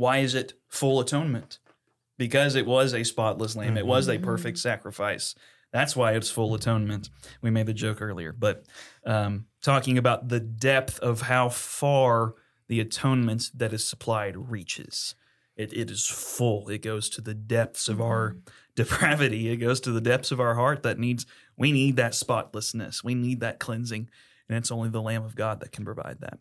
Why is it full atonement? Because it was a spotless lamb. It was a perfect sacrifice. That's why it's full atonement. We made the joke earlier, but um, talking about the depth of how far the atonement that is supplied reaches. It, it is full. It goes to the depths of our depravity. It goes to the depths of our heart that needs, we need that spotlessness. We need that cleansing. And it's only the Lamb of God that can provide that.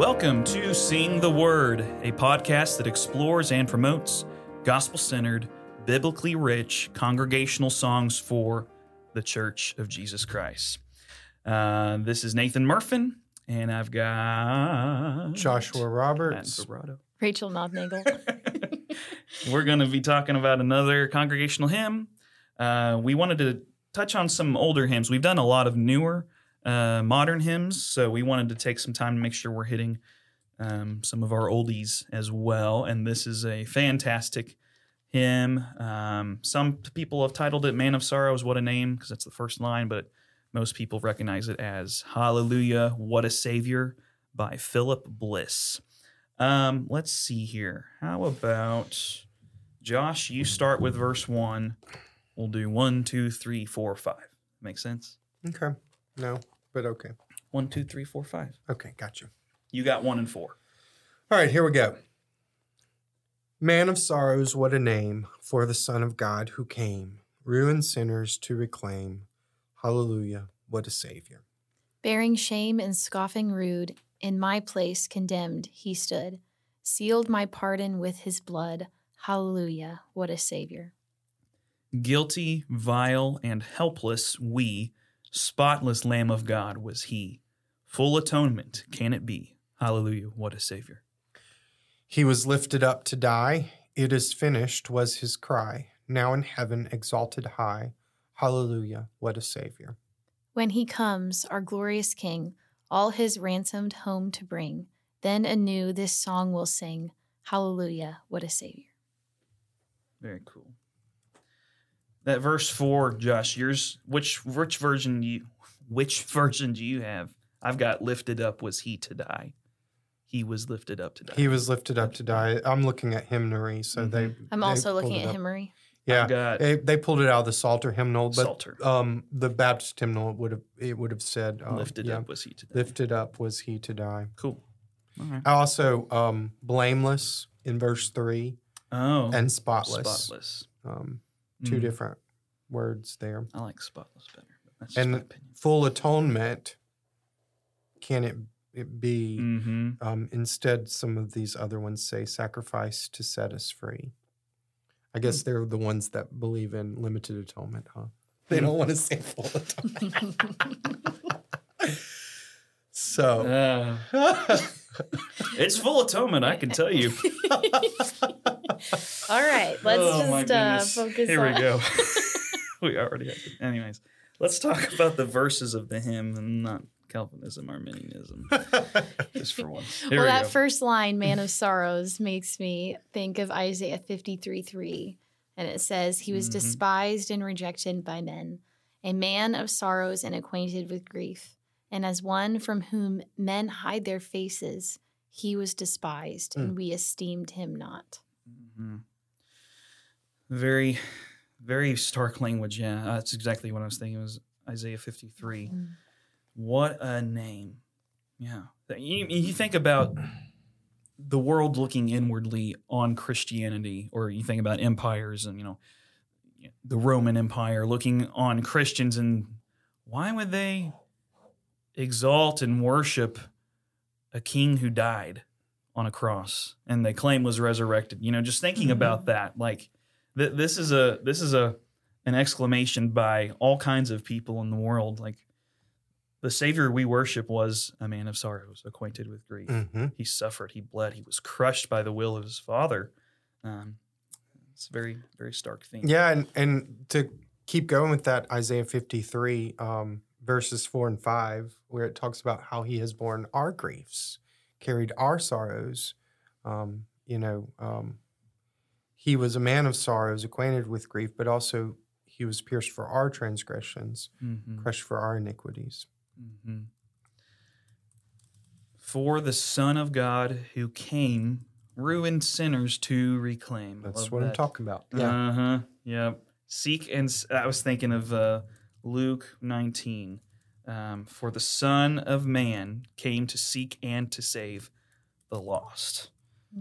Welcome to Sing the Word, a podcast that explores and promotes gospel centered, biblically rich congregational songs for the Church of Jesus Christ. Uh, this is Nathan Murfin, and I've got Joshua Roberts. Vibrato. Rachel Nodnagel. We're going to be talking about another congregational hymn. Uh, we wanted to touch on some older hymns. We've done a lot of newer, uh, modern hymns, so we wanted to take some time to make sure we're hitting um, some of our oldies as well. And this is a fantastic hymn. Um, some people have titled it "Man of Sorrows." What a name, because that's the first line, but most people recognize it as "Hallelujah, What a Savior" by Philip Bliss. Um, let's see here. How about Josh? You start with verse one. We'll do one, two, three, four, five. Make sense? Okay. No, but okay. One, two, three, four, five. Okay, got you. You got one and four. All right, here we go. Man of sorrows, what a name for the Son of God who came, ruined sinners to reclaim. Hallelujah, what a Savior. Bearing shame and scoffing rude, in my place condemned he stood, sealed my pardon with his blood. Hallelujah, what a Savior. Guilty, vile, and helpless, we, spotless Lamb of God was he. Full atonement can it be. Hallelujah, what a Savior. He was lifted up to die. It is finished, was his cry. Now in heaven, exalted high. Hallelujah, what a Savior. When he comes, our glorious King, all his ransomed home to bring, then anew this song will sing. Hallelujah, what a Savior. Very cool. That verse four, Josh, yours which which version do you which version do you have? I've got lifted up was he to die. He was lifted up to die. He was lifted up to die. I'm looking at hymnary, so Mhm. they. I'm they also looking at up. Hymnary. Yeah, got They, they pulled it out of the Psalter hymnal, but Psalter. um, the Baptist hymnal would have it would have said uh, lifted yeah, up was he to die. Lifted up was he to die. Cool. All right. Also um, blameless in verse three Oh, and spotless. spotless. Um, two Mm, different words there. I like spotless better. But that's just my And opinion. full atonement. Can it, it be Mm-hmm. um, instead? Some of these other ones say sacrifice to set us free. I Hmm. guess they're the ones that believe in limited atonement, huh? They Hmm. don't want to say full atonement. So. Uh, it's full atonement, I can tell you. All right, let's Oh, just uh, focus Here on. we go. we already have it. Anyways, let's talk about the verses of the hymn and not Calvinism, Arminianism, just for once. Here well, we that go. first line, Man of Sorrows, makes me think of Isaiah 53 3. And it says, He was Mhm. despised and rejected by men, a man of sorrows and acquainted with grief. And as one from whom men hide their faces, he was despised, and we esteemed him not. Mhm. Very, very stark language. Yeah, uh, that's exactly what I was thinking. Was Isaiah fifty three. Mm. What a name. Yeah. You, you think about the world looking inwardly on Christianity, or you think about empires and, you know, the Roman Empire looking on Christians, and why would they exalt and worship a king who died on a cross and they claim was resurrected? You know, just thinking Mhm. about that, like th- this is a this is a an exclamation by all kinds of people in the world, like the Savior we worship was a man of sorrows, acquainted with grief. hmm He suffered, he bled, he was crushed by the will of his Father. Um, it's a very, very stark thing. Yeah, and, and to keep going with that, Isaiah 53, um, verses 4 and 5, where it talks about how he has borne our griefs, carried our sorrows. Um, you know, um, he was a man of sorrows, acquainted with grief, but also he was pierced for our transgressions, Mhm. crushed for our iniquities. Mhm. For the Son of God who came, ruined sinners to reclaim. That's Love what I'm talking about. Yeah. Uh huh. Yep. Seek and I was thinking of uh, Luke 19. Um, For the Son of Man came to seek and to save the lost.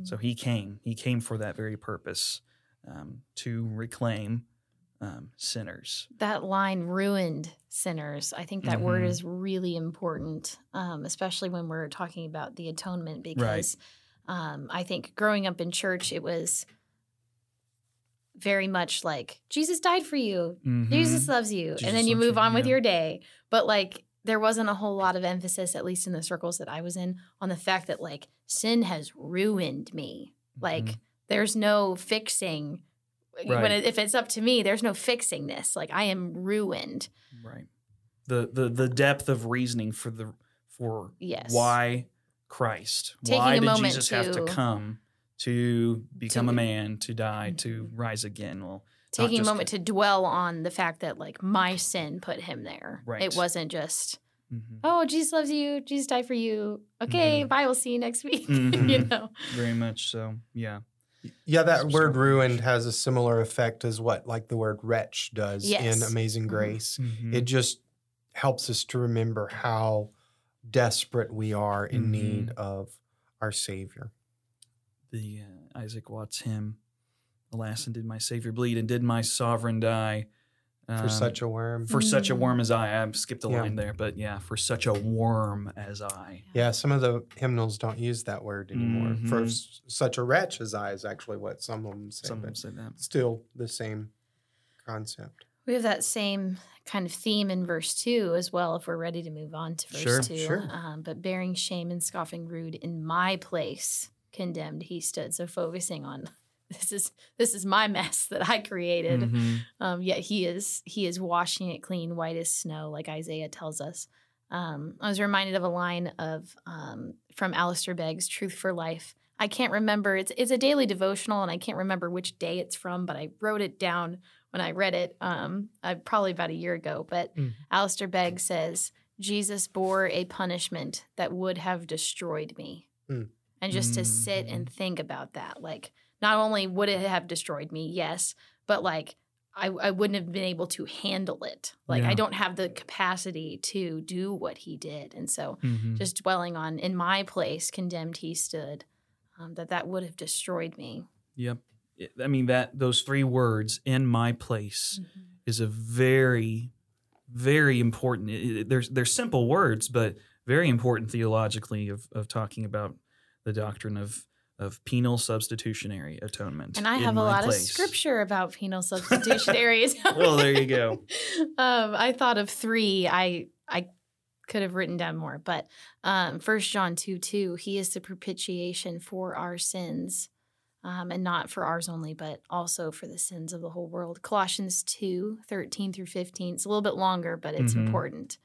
So he came. He came for that very purpose um, to reclaim um, sinners. that line ruined sinners i think that word Mhm. is really important um, especially when we're talking about the atonement because um, i think growing up in church it was very much like jesus died for you Mhm. jesus loves you Jesus and then you move you, on with yeah. your day but like there wasn't a whole lot of emphasis at least in the circles that i was in on the fact that like sin has ruined me like Mhm. there's no fixing when it, if it's up to me there's no fixing this like i am ruined Right. The the the depth of reasoning for the for Yes. why Christ. Taking why did Jesus have to to- come to become To- a man, to die, to Mhm. rise again? Well, taking a moment to dwell on the fact that like my sin put him there Right. it wasn't just mhm. oh jesus loves you jesus died for you okay Mhm. bye we'll see you next week Mhm. you know very much so. Yeah. Yeah, that Some word ruined has a similar effect as what, like the word wretch does in Amazing Mhm. Grace. Mhm. It just helps us to remember how desperate we are in need of our Savior. The uh, Isaac Watts hymn. Alas, and did my Savior bleed, and did my Sovereign die? For Um, such a worm. for such a Mm. worm as I. I skipped a Yeah. line there, but yeah, for such a worm as I. yeah, some of the hymnals don't use that word anymore. For Mhm. s- such a wretch as I is actually what some of them say, Some but say that. still the same concept. we have that same kind of theme in verse 2 as well if we're ready to move on to verse Sure, 2 sure. Um, but bearing shame and scoffing rude in my place condemned he stood so focusing on this is this is my mess that i created Mhm. um, yet he is he is washing it clean white as snow like isaiah tells us um, i was reminded of a line of um, from alistair begg's truth for life i can't remember it's, it's a daily devotional and i can't remember which day it's from but i wrote it down when i read it um, uh, probably about a year ago but Mm. alistair begg says jesus bore a punishment that would have destroyed me Mm. And just to sit and think about that like not only would it have destroyed me yes but like I, I wouldn't have been able to handle it. Like I don't have the capacity to do what he did, and so Mhm. just dwelling on in my place, condemned he stood, um, that that would have destroyed me. Yep. I mean that those three words in my place is a very very important it- it- they're, they're simple words but very important theologically of, of talking about the doctrine of of penal substitutionary atonement And I have a lot place. of scripture about penal substitutionary. atonement. Well, there you go. um, I thought of three. I I could have written down more, but um, First John two two. He is the propitiation for our sins, um, and not for ours only, but also for the sins of the whole world. Colossians 2, 13 through fifteen. It's a little bit longer, but it's Mhm. important.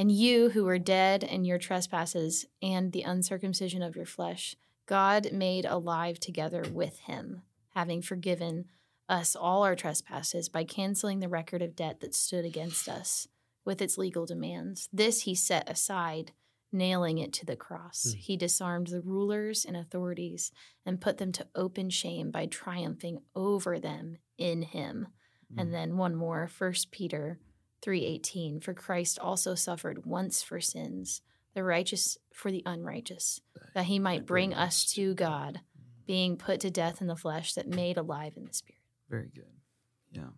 And you who were dead in your trespasses and the uncircumcision of your flesh, God made alive together with him, having forgiven us all our trespasses by canceling the record of debt that stood against us with its legal demands. This he set aside, nailing it to the cross. Mm. He disarmed the rulers and authorities and put them to open shame by triumphing over them in him. Mm. And then one more, 1 Peter 3:18, for Christ also suffered once for sins, the righteous for the unrighteous, that he might bring us to God, being put to death in the flesh that made alive in the spirit. Very good. Yeah.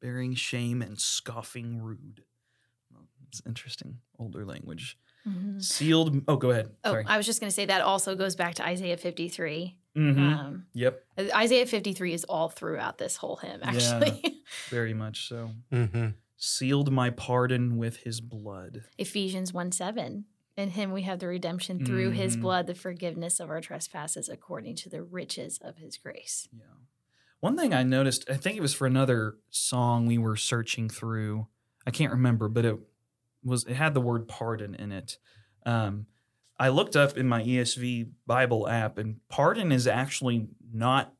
Bearing shame and scoffing rude. Well, It's interesting. Older language. Sealed. Oh, go ahead. Oh, Sorry. I was just going to say that also goes back to Isaiah 53. Mhm. Um, yep. Isaiah 53 is all throughout this whole hymn, actually. Very much so. Mm-hmm. Sealed my pardon with his blood. Ephesians 1 7. In him we have the redemption through his Mhm. blood, the forgiveness of our trespasses according to the riches of his grace. Yeah. One thing I noticed, I think it was for another song we were searching through. I can't remember, but it was it had the word pardon in it. Um, I looked up in my ESV Bible app, and pardon is actually not,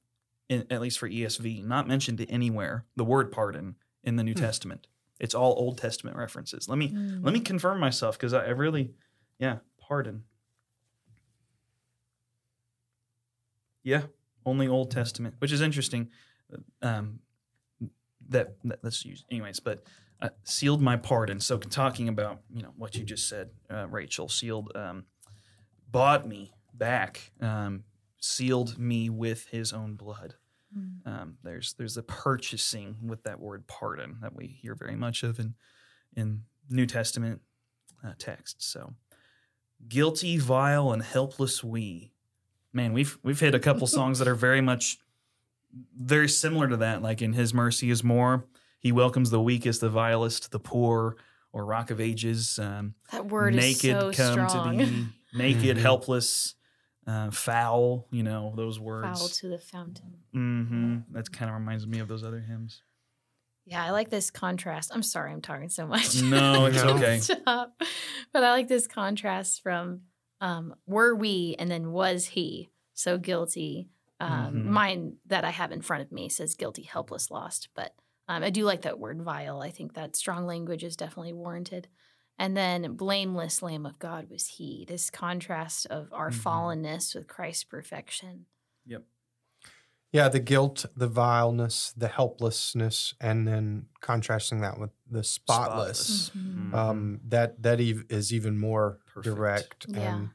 in, at least for ESV, not mentioned anywhere. The word pardon in the New Hmm. Testament. It's all Old Testament references. Let me Mm. let me confirm myself because I, I really, yeah, pardon. Yeah, only Old Testament, which is interesting. Um, that, that let's use anyways, but uh, sealed my pardon. So talking about you know what you just said, uh, Rachel, sealed, um, bought me back, um, sealed me with His own blood. Mm. Um, there's there's a purchasing with that word pardon that we hear very much of in in New Testament uh, texts. So guilty, vile, and helpless we. Man, we've we've hit a couple songs that are very much very similar to that. Like in His mercy is more. He welcomes the weakest, the vilest, the poor, or Rock of Ages. Um, That word naked is so come strong. to thee, naked, Mhm. helpless, uh, foul. You know those words. Foul to the fountain. hmm That kind of reminds me of those other hymns. Yeah, I like this contrast. I'm sorry I'm talking so much. No, it's okay. Stop. But I like this contrast from um, were we and then was he so guilty. Um, Mhm. Mine that I have in front of me says guilty, helpless, lost. But um, I do like that word vile. I think that strong language is definitely warranted. And then blameless Lamb of God was he. This contrast of our Mhm. fallenness with Christ's perfection. Yep. Yeah, the guilt, the vileness, the helplessness, and then contrasting that with the spotless. Spotless. Mhm. Mhm. Um, that that ev- is even more Perfect. direct Yeah. and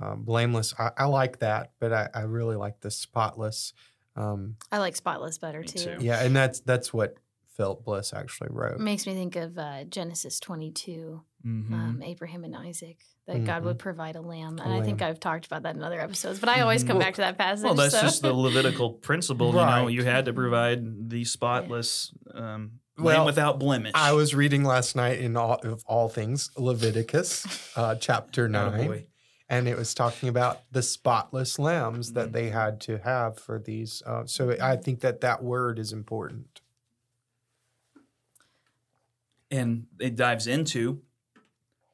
um, blameless. I, I like that, but I, I really like the spotless. Um, I like spotless better too. too. yeah, and that's that's what Philip Bliss actually wrote. Makes me think of uh, Genesis 22. Mhm. um, Abraham and Isaac, that God Mhm. would provide a lamb. A And I think. I've talked about that in other episodes, but I always come Mhm. back to that passage. well, that's so. just the Levitical principle. You know, you had to provide the spotless, um, Well, lamb without blemish. I was reading last night in all of all things Leviticus uh, chapter nine, Attaboy. and it was talking about the spotless lambs that they had to have for these. Uh, so I think that that word is important. and it dives into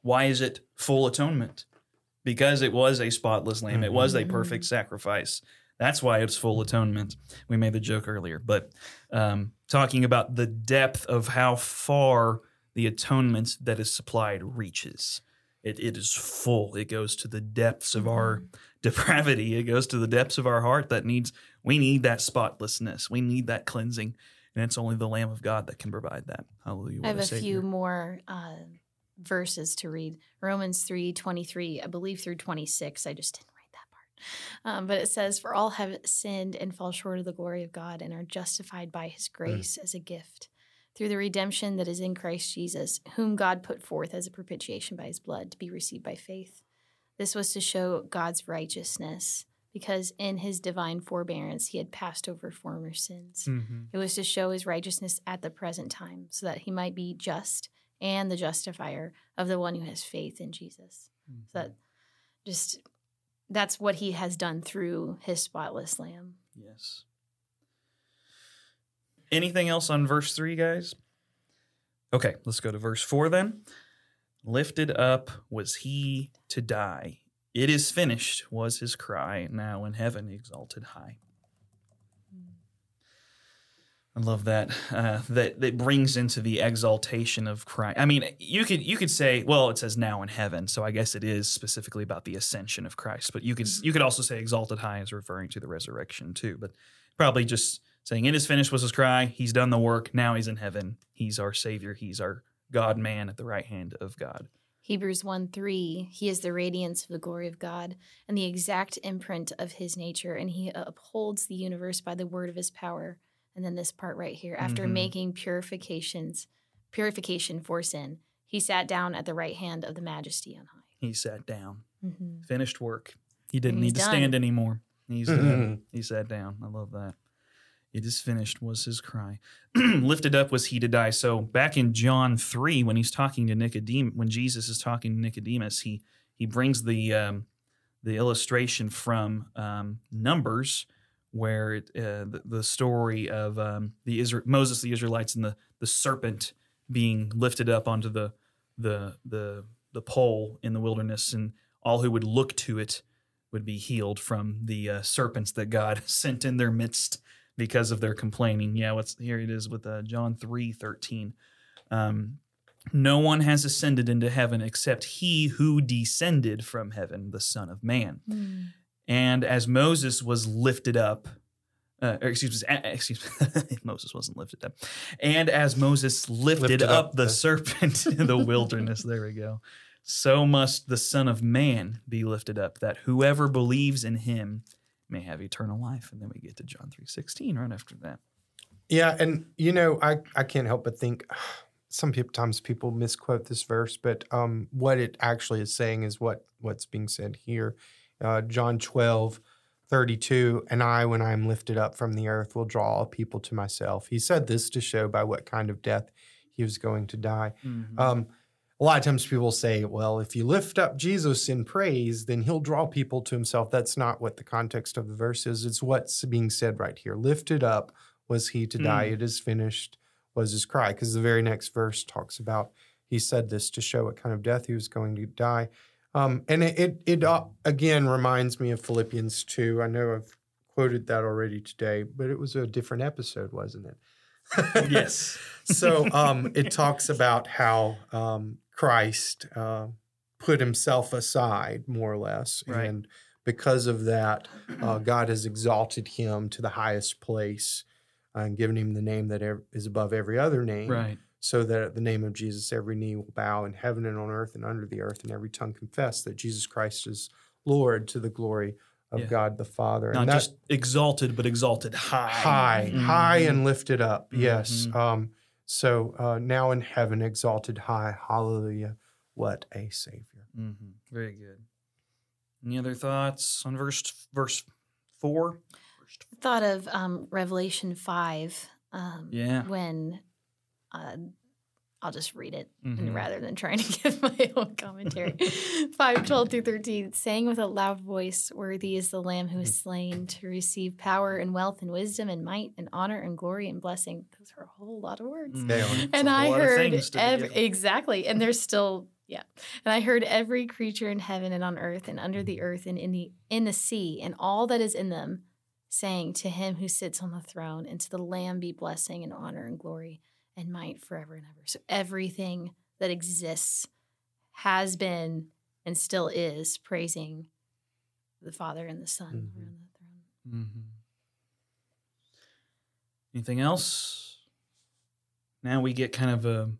why is it full atonement? Because it was a spotless lamb. It was a Mhm. perfect sacrifice. That's why it's full atonement. We made the joke earlier, but um, talking about the depth of how far the atonement that is supplied reaches. It, it is full. It goes to the depths of our depravity. It goes to the depths of our heart that needs, we need that spotlessness. We need that cleansing. And it's only the Lamb of God that can provide that. Hallelujah. I have what a few more uh, verses to read. Romans 3 23, I believe through 26. I just didn't write that part. Um, but it says, For all have sinned and fall short of the glory of God and are justified by his grace as a gift through the redemption that is in Christ Jesus, whom God put forth as a propitiation by his blood to be received by faith. This was to show God's righteousness, because in his divine forbearance he had passed over former sins. Mhm. It was to show his righteousness at the present time, so that he might be just and the justifier of the one who has faith in Jesus. So mm-hmm. that just that's what he has done through his spotless lamb. Yes. Anything else on verse 3, guys? Okay, let's go to verse 4 then. Lifted up was he to die. It is finished was his cry, now in heaven exalted high. I love that. Uh, that that brings into the exaltation of Christ. I mean, you could you could say, well, it says now in heaven, so I guess it is specifically about the ascension of Christ. But you could Mhm. you could also say exalted high is referring to the resurrection too. But probably just saying it is finished was his cry. He's done the work. Now he's in heaven. He's our Savior. He's our God man at the right hand of God. Hebrews 1 3, he is the radiance of the glory of God and the exact imprint of his nature, and he upholds the universe by the word of his power. And then this part right here, after Mhm. making purifications, purification for sin, he sat down at the right hand of the majesty on high. He sat down. Mhm. Finished work. He didn't He's need to done. stand anymore. He's done. He sat down. I love that. It is finished was his cry. Lifted up was he to die. So back in John 3, when he's talking to Nicodemus, when Jesus is talking to Nicodemus, he he brings the um, the illustration from um, Numbers, where it, uh, the, the story of um, the Isra- Moses, the Israelites, and the the serpent being lifted up onto the the the the pole in the wilderness, and all who would look to it would be healed from the uh, serpents that God sent in their midst because of their complaining. Yeah, what's here it is with uh, John three thirteen. Um, no one has ascended into heaven except he who descended from heaven, the Son of Man. Mm. And as Moses was lifted up, uh, or excuse me, excuse me, Moses wasn't lifted up. And as Moses lifted, Lifted up, up the serpent in the wilderness, there we go. So must the Son of Man be lifted up, that whoever believes in him may have eternal life. And then we get to John three sixteen right after that. Yeah, and you know, I I can't help but think sometimes people misquote this verse, but um, what it actually is saying is what what's being said here. Uh, John 12, 32, and I, when I am lifted up from the earth, will draw all people to myself. He said this to show by what kind of death he was going to die. Um, a lot of times people say, well, if you lift up Jesus in praise, then he'll draw people to himself. That's not what the context of the verse is. It's what's being said right here. Lifted up was he to die. Hmm. It is finished was his cry. Because the very next verse talks about he said this to show what kind of death he was going to die. Um, and it, it, it uh, again reminds me of Philippians 2. I know I've quoted that already today, but it was a different episode, wasn't it? yes. so um, it talks about how um, Christ uh, put himself aside, more or less, Right. and because of that, uh, God has exalted him to the highest place uh, and given him the name that is above every other name, Right. So that at the name of Jesus, every knee will bow in heaven and on earth and under the earth, and every tongue confess that Jesus Christ is Lord to the glory of Yeah. God the Father. Not and that, just exalted, but exalted high. high, Mhm. high and lifted up. Yes. Mhm. Um, so uh, now in heaven, exalted high. Hallelujah. What a Savior. Mm-hmm. Very good. Any other thoughts on verse verse four? Thought of um, Revelation 5 um, Yeah. when uh, I'll just read it Mhm. rather than trying to give my own commentary. 5 12 through 13, saying with a loud voice, Worthy is the Lamb who is slain to receive power and wealth and wisdom and might and honor and glory and blessing. Those are a whole lot of words. They are. Mhm. And a I whole lot of heard things to be ev- exactly, and there's still yeah, and I heard every creature in heaven and on earth and under the earth and in the in the sea and all that is in them, saying to him who sits on the throne and to the Lamb be blessing and honor and glory and might forever and ever. So everything that exists has been and still is praising the Father and the Son Mhm. around the throne. Mhm. Anything else? Now we get kind of a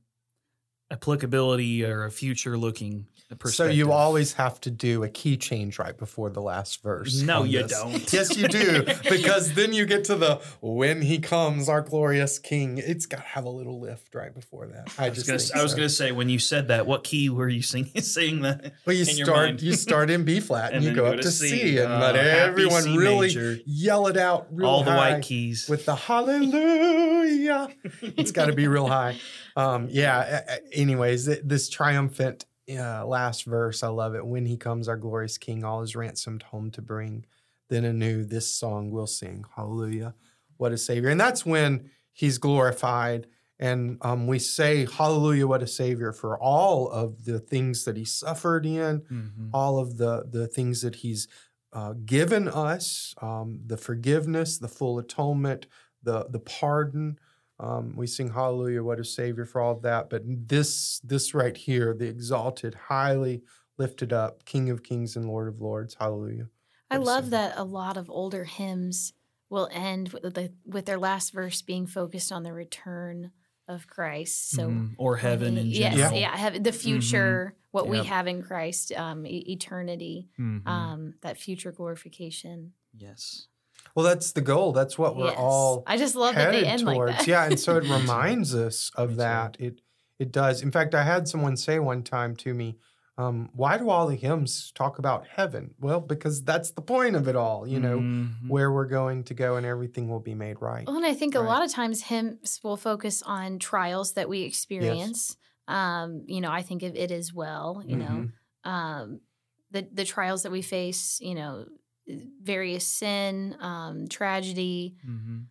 applicability or a future looking So you always have to do a key change right before the last verse. No, you this. don't. yes, you do. Because then you get to the when he comes, our glorious king. It's got to have a little lift right before that. I, I was, just gonna, think I was gonna say when you said that, what key were you singing? saying that? Well, you in start you start in B flat and, And you go go up to to C. C, and Uh, let happy everyone C really major. yell it out real All the white keys. with the hallelujah. it's got to be real high. Um, yeah. a- a- Anyways, this triumphant uh, last verse, I love it. When he comes, our glorious King, all is ransomed home to bring. Then anew, this song we'll sing. Hallelujah! What a Savior! And that's when he's glorified. And um, we say, Hallelujah, what a Savior for all of the things that he suffered in, Mhm. all of the the things that he's uh, given us, um, the forgiveness, the full atonement, the the pardon. Um, we sing Hallelujah, what a Savior for all of that. But this this right here, the exalted, highly lifted up, King of Kings and Lord of Lords. Hallelujah. I love Savior. that a lot of older hymns will end with, the, with their last verse being focused on the return of Christ. So Mhm. or heaven in yes, general. yeah, have the future, what we have in Christ, um, e- eternity, Mhm. um, that future glorification. yes. Well, that's the goal. That's what we're Yes. all I just love that they headed end towards. like that. yeah, and so it reminds us of that. It it does. In fact, I had someone say one time to me, um, "Why do all the hymns talk about heaven?" Well, because that's the point of it all. You know, Mhm. where we're going to go, and everything will be made right. Well, and I think a lot of times hymns will focus on trials that we experience. Um, you know, I think of it as well. You know, Mhm. um, the the trials that we face. You know, various sin, um, tragedy. Mhm.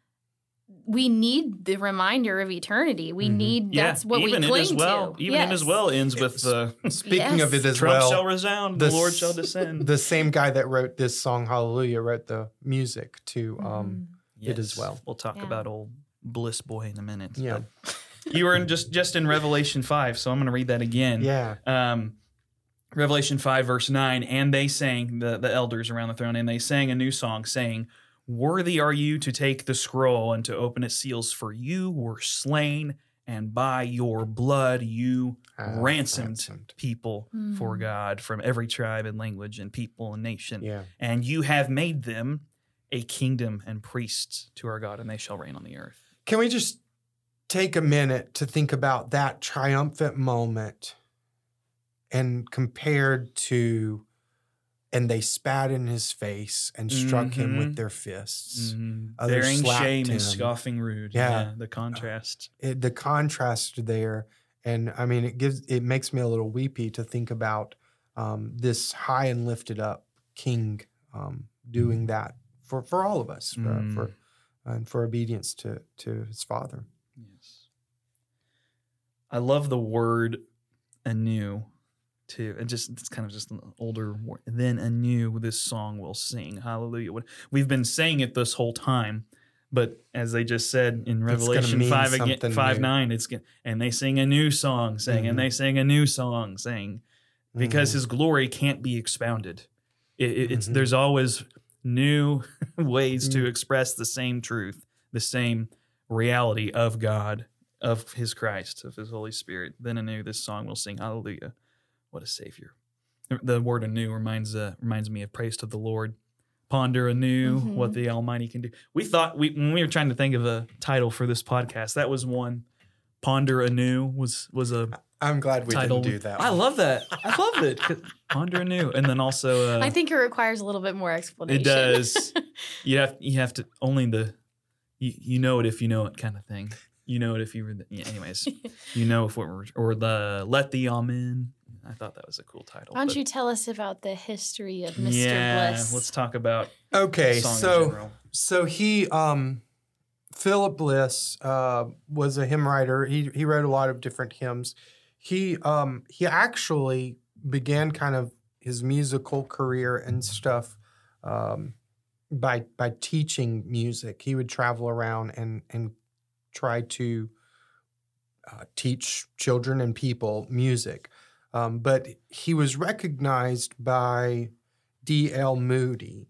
we need the reminder of eternity. We Mhm. need Yeah, that's what even we it cling as well. to. Even it as well ends with the Speaking of it as Trump well, shall resound, the the, Lord s- shall descend. the same guy that wrote this song, Hallelujah, wrote the music to um, Mhm. it as well. We'll talk Yeah. about old Bliss Boy in a minute. Yeah. but you were in just just in Revelation five, so I'm going to read that again. yeah. um, Revelation 5, verse 9, and they sang, the, the elders around the throne, and they sang a new song, saying, Worthy are you to take the scroll and to open its seals, for you were slain, and by your blood you Uh, ransomed, ransomed. people for Mm. God from every tribe and language and people and nation. Yeah. And you have made them a kingdom and priests to our God, and they shall reign on the earth. Can we just take a minute to think about that triumphant moment and compared to, and they spat in his face and struck him Mhm. with their fists. Mhm. Others Bearing shame him. and scoffing rude. Yeah. the contrast. It, the contrast there, and I mean, it gives it makes me a little weepy to think about um, this high and lifted up King um, doing that for for all of us for, Mm. for and for obedience to to his Father. Yes. I love the word anew too. And just it's kind of just an older word. Then anew this song will sing. Hallelujah. What- We've been saying it this whole time, but as they just said in Revelation 5 again 5 new. 9, it's and they sing a new song saying, Mhm. and they sing a new song saying, because Mhm. his glory can't be expounded. It, it- it's Mhm. there's always new ways to Mm. express the same truth, the same reality of God, of His Christ, of His Holy Spirit. Then anew, this song will sing Hallelujah! What a Savior! The word anew reminds uh, reminds me of praise to the Lord. Ponder anew what Mhm. the Almighty can do. We thought we when we were trying to think of a title for this podcast, that was one. Ponder anew was was a I'm glad we title. didn't do that. I love that. I love it. Ponder anew, and then also uh, I think it requires a little bit more explanation. it does. you have you have to only the you, you know it if you know it kind of thing. You know it if you were. The, yeah, anyways, you know if what we're or the let the amen. I thought that was a cool title. Why don't but- you tell us about the history of Mr. Bliss? Yeah, Bliss? let's talk about Okay, song in so general. so he um Philip Bliss uh was a hymn writer. He he wrote a lot of different hymns. He um he actually began kind of his musical career and stuff um by by teaching music. He would travel around and and try to uh, teach children and people music. Um, but he was recognized by D.L. Moody.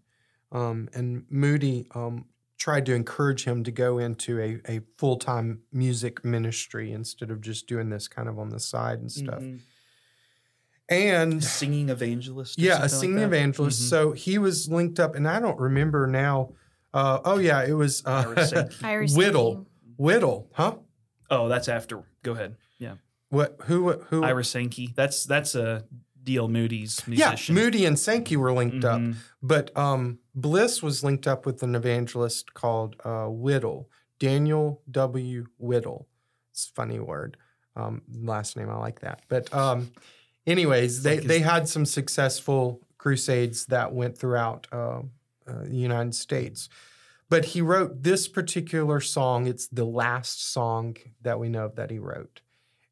Um, and Moody um, tried to encourage him to go into a, a full time music ministry instead of just doing this kind of on the side and stuff. Mhm. And singing evangelist. yeah, a something like singing that? evangelist. Mhm. So he was linked up, and I don't remember now. Uh, oh yeah, it was uh, Iris Sankey. Iris Whittle. Whittle, huh? Oh, that's after. Go ahead. Yeah, What? Who? Who? Ira Sankey. That's that's a D.L. Moody's musician. yeah. Moody and Sankey were linked up. Mhm. But um, Bliss was linked up with an evangelist called uh, Whittle, Daniel W. Whittle. It's a funny word. Um, last name, I like that. But um, anyways, they, they had some successful crusades that went throughout uh, uh, the United States. But he wrote this particular song. It's the last song that we know of that he wrote.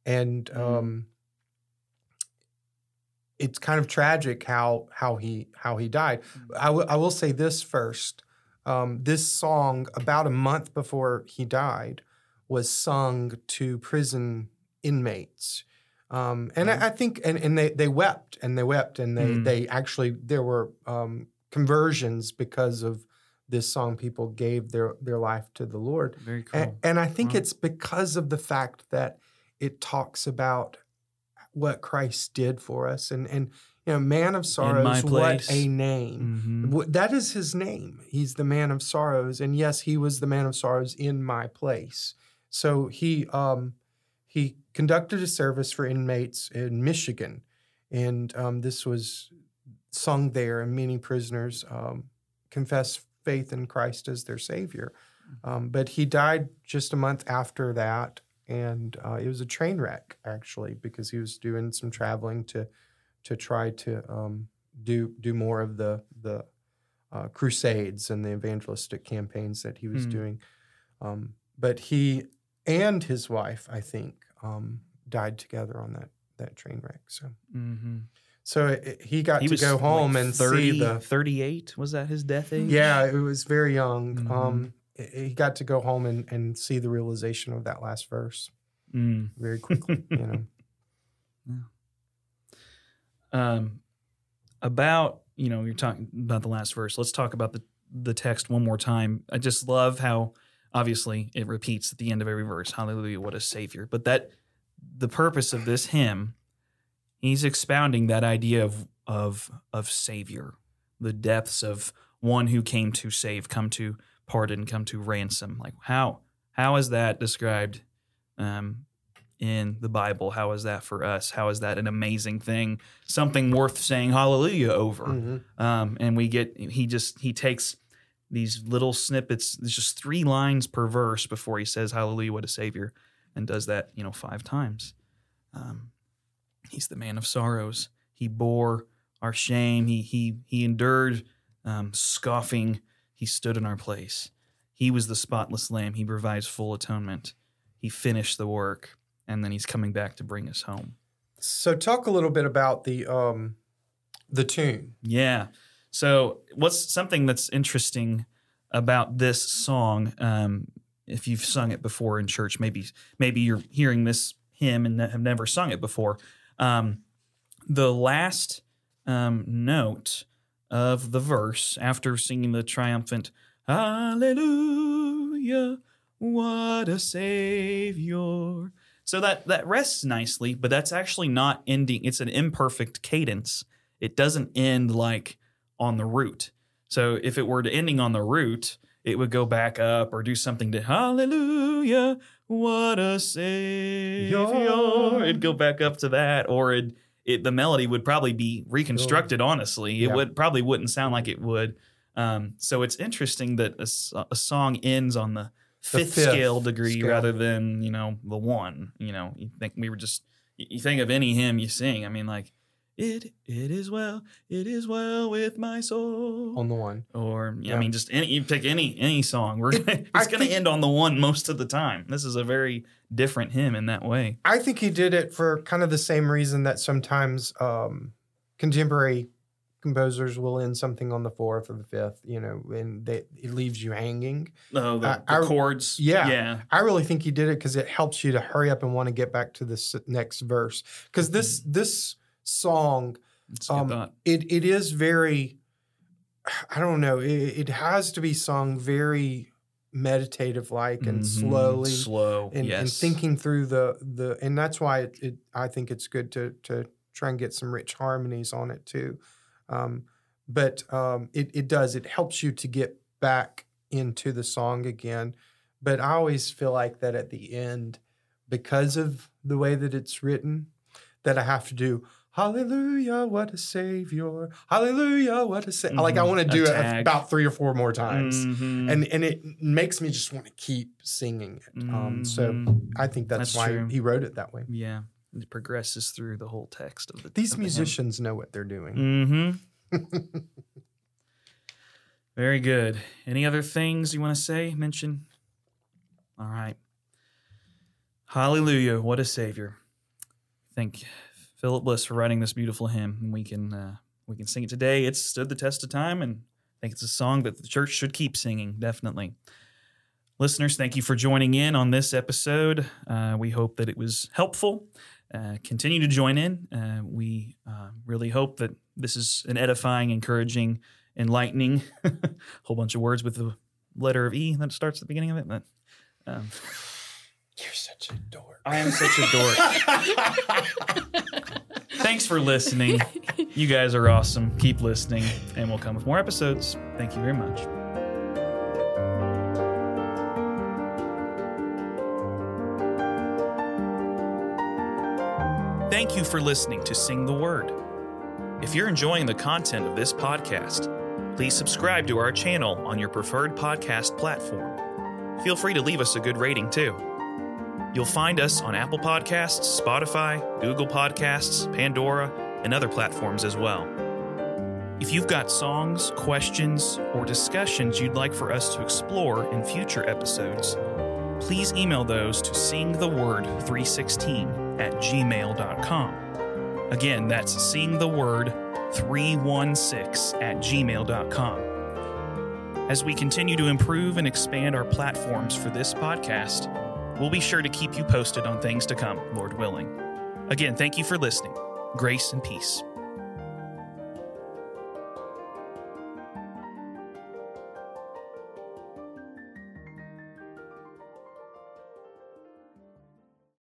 And Mm. um, it's kind of tragic how how he how he died. I, w- I will say this first. Um, this song, about a month before he died, was sung to prison inmates. Um, and I, I think, and, and they, they wept and they wept and they, Mm. they actually, there were um, conversions because of this song. People gave their, their life to the Lord. Very cool. And, and I think Wow. it's because of the fact that it talks about what Christ did for us. And, and you know, man of sorrows, what a name. Mhm. That is his name. He's the man of sorrows. And yes, he was the man of sorrows in my place. So he um, he conducted a service for inmates in Michigan. And um, this was sung there, and many prisoners um, confessed faith in Christ as their Savior. Um, but he died just a month after that. And uh, it was a train wreck, actually, because he was doing some traveling to to try to um, do do more of the the uh, crusades and the evangelistic campaigns that he was Hmm. doing. Um, but he and his wife, I think, um, died together on that that train wreck. So, Mm-hmm. so it, it- he got He to go home like and 30, see the. 38. Was that his death age? Yeah, it was very young. Mhm. Um, he got to go home and, and see the realization of that last verse Mm. very quickly. you know, um, about you know you're talking about the last verse. Let's talk about the the text one more time. I just love how obviously it repeats at the end of every verse hallelujah what a savior. But that the purpose of this hymn he's expounding that idea of of of savior. The depths of one who came to save come to pardon come to ransom like how how is that described um, in the Bible. How is that for us? How is that an amazing thing? Something worth saying hallelujah over. Mhm. Um, and we get he just he takes these little snippets. There's just three lines per verse before he says hallelujah, what a savior, and does that you know five times. Um, he's the man of sorrows. He bore our shame. He he he endured um, scoffing. He stood in our place. He was the spotless lamb. He provides full atonement. He finished the work, and then he's coming back to bring us home. So talk a little bit about the um, the tune. Yeah. So, what's something that's interesting about this song? Um, if you've sung it before in church, maybe maybe you're hearing this hymn and have never sung it before. Um, the last um, note of the verse after singing the triumphant "Hallelujah, what a Savior." So that that rests nicely, but that's actually not ending. It's an imperfect cadence. It doesn't end like on the root. So if it were to ending on the root, it would go back up or do something to Hallelujah, what a Savior. It'd go back up to that, or it it the melody would probably be reconstructed. Honestly, it Yeah. would probably wouldn't sound like it would. Um, so it's interesting that a song ends on the fifth, fifth scale degree scale. rather than you know the one. You know, you think we were just you think of any hymn you sing. I mean, like it it is well, it is well with my soul. on the one. or yeah, I Yeah. mean, just any you pick any any song. We're gonna, I it's going to think- end on the one most of the time. This is a very different hymn in that way. I think he did it for kind of the same reason that sometimes um, contemporary composers will end something on the fourth or the fifth, you know, and they, it leaves you hanging. Oh, the, I- the I- chords. yeah. yeah. I really think he did it because it helps you to hurry up and want to get back to this next verse. Because this this song, Um, it it is very, I don't know, it, it has to be sung very meditative like and Mhm. slowly slow, and, yes, and thinking through the the and that's why it, it I think it's good to to try and get some rich harmonies on it too. Um, but um, it it does it helps you to get back into the song again. But I always feel like that at the end, because of the way that it's written, that I have to do. Hallelujah, what a savior! Hallelujah, what a sa-. like I Mhm. want to do it about three or four more times, Mhm. and and it makes me just want to keep singing it. Um, so Mhm. I think that's, That's why true. he wrote it that way. yeah, it progresses through the whole text of the These of the musicians know what they're doing. Mm-hmm. Very good. Any other things you want to say, mention? All right. Hallelujah. What a savior. Thank Philip Bliss for writing this beautiful hymn. And we can uh, we can sing it today. It's stood the test of time and I think it's a song that the church should keep singing, definitely. Listeners, thank you for joining in on this episode. Uh, we hope that it was helpful. Uh, continue to join in. Uh, we uh, really hope that this is an edifying, encouraging, enlightening, whole bunch of words with the letter of E that starts at the beginning of it. But um, You're such a dork. I am such a dork. Thanks for listening. You guys are awesome. Keep listening, and we'll come with more episodes. Thank you very much. Thank you for listening to Sing the Word. If you're enjoying the content of this podcast, please subscribe to our channel on your preferred podcast platform. Feel free to leave us a good rating too. You'll find us on Apple Podcasts, Spotify, Google Podcasts, Pandora, and other platforms as well. If you've got songs, questions, or discussions you'd like for us to explore in future episodes, please email those to singtheword316 at gmail.com. Again, that's singtheword316 at gmail.com. As we continue to improve and expand our platforms for this podcast, we'll be sure to keep you posted on things to come, Lord willing. Again, thank you for listening. Grace and peace.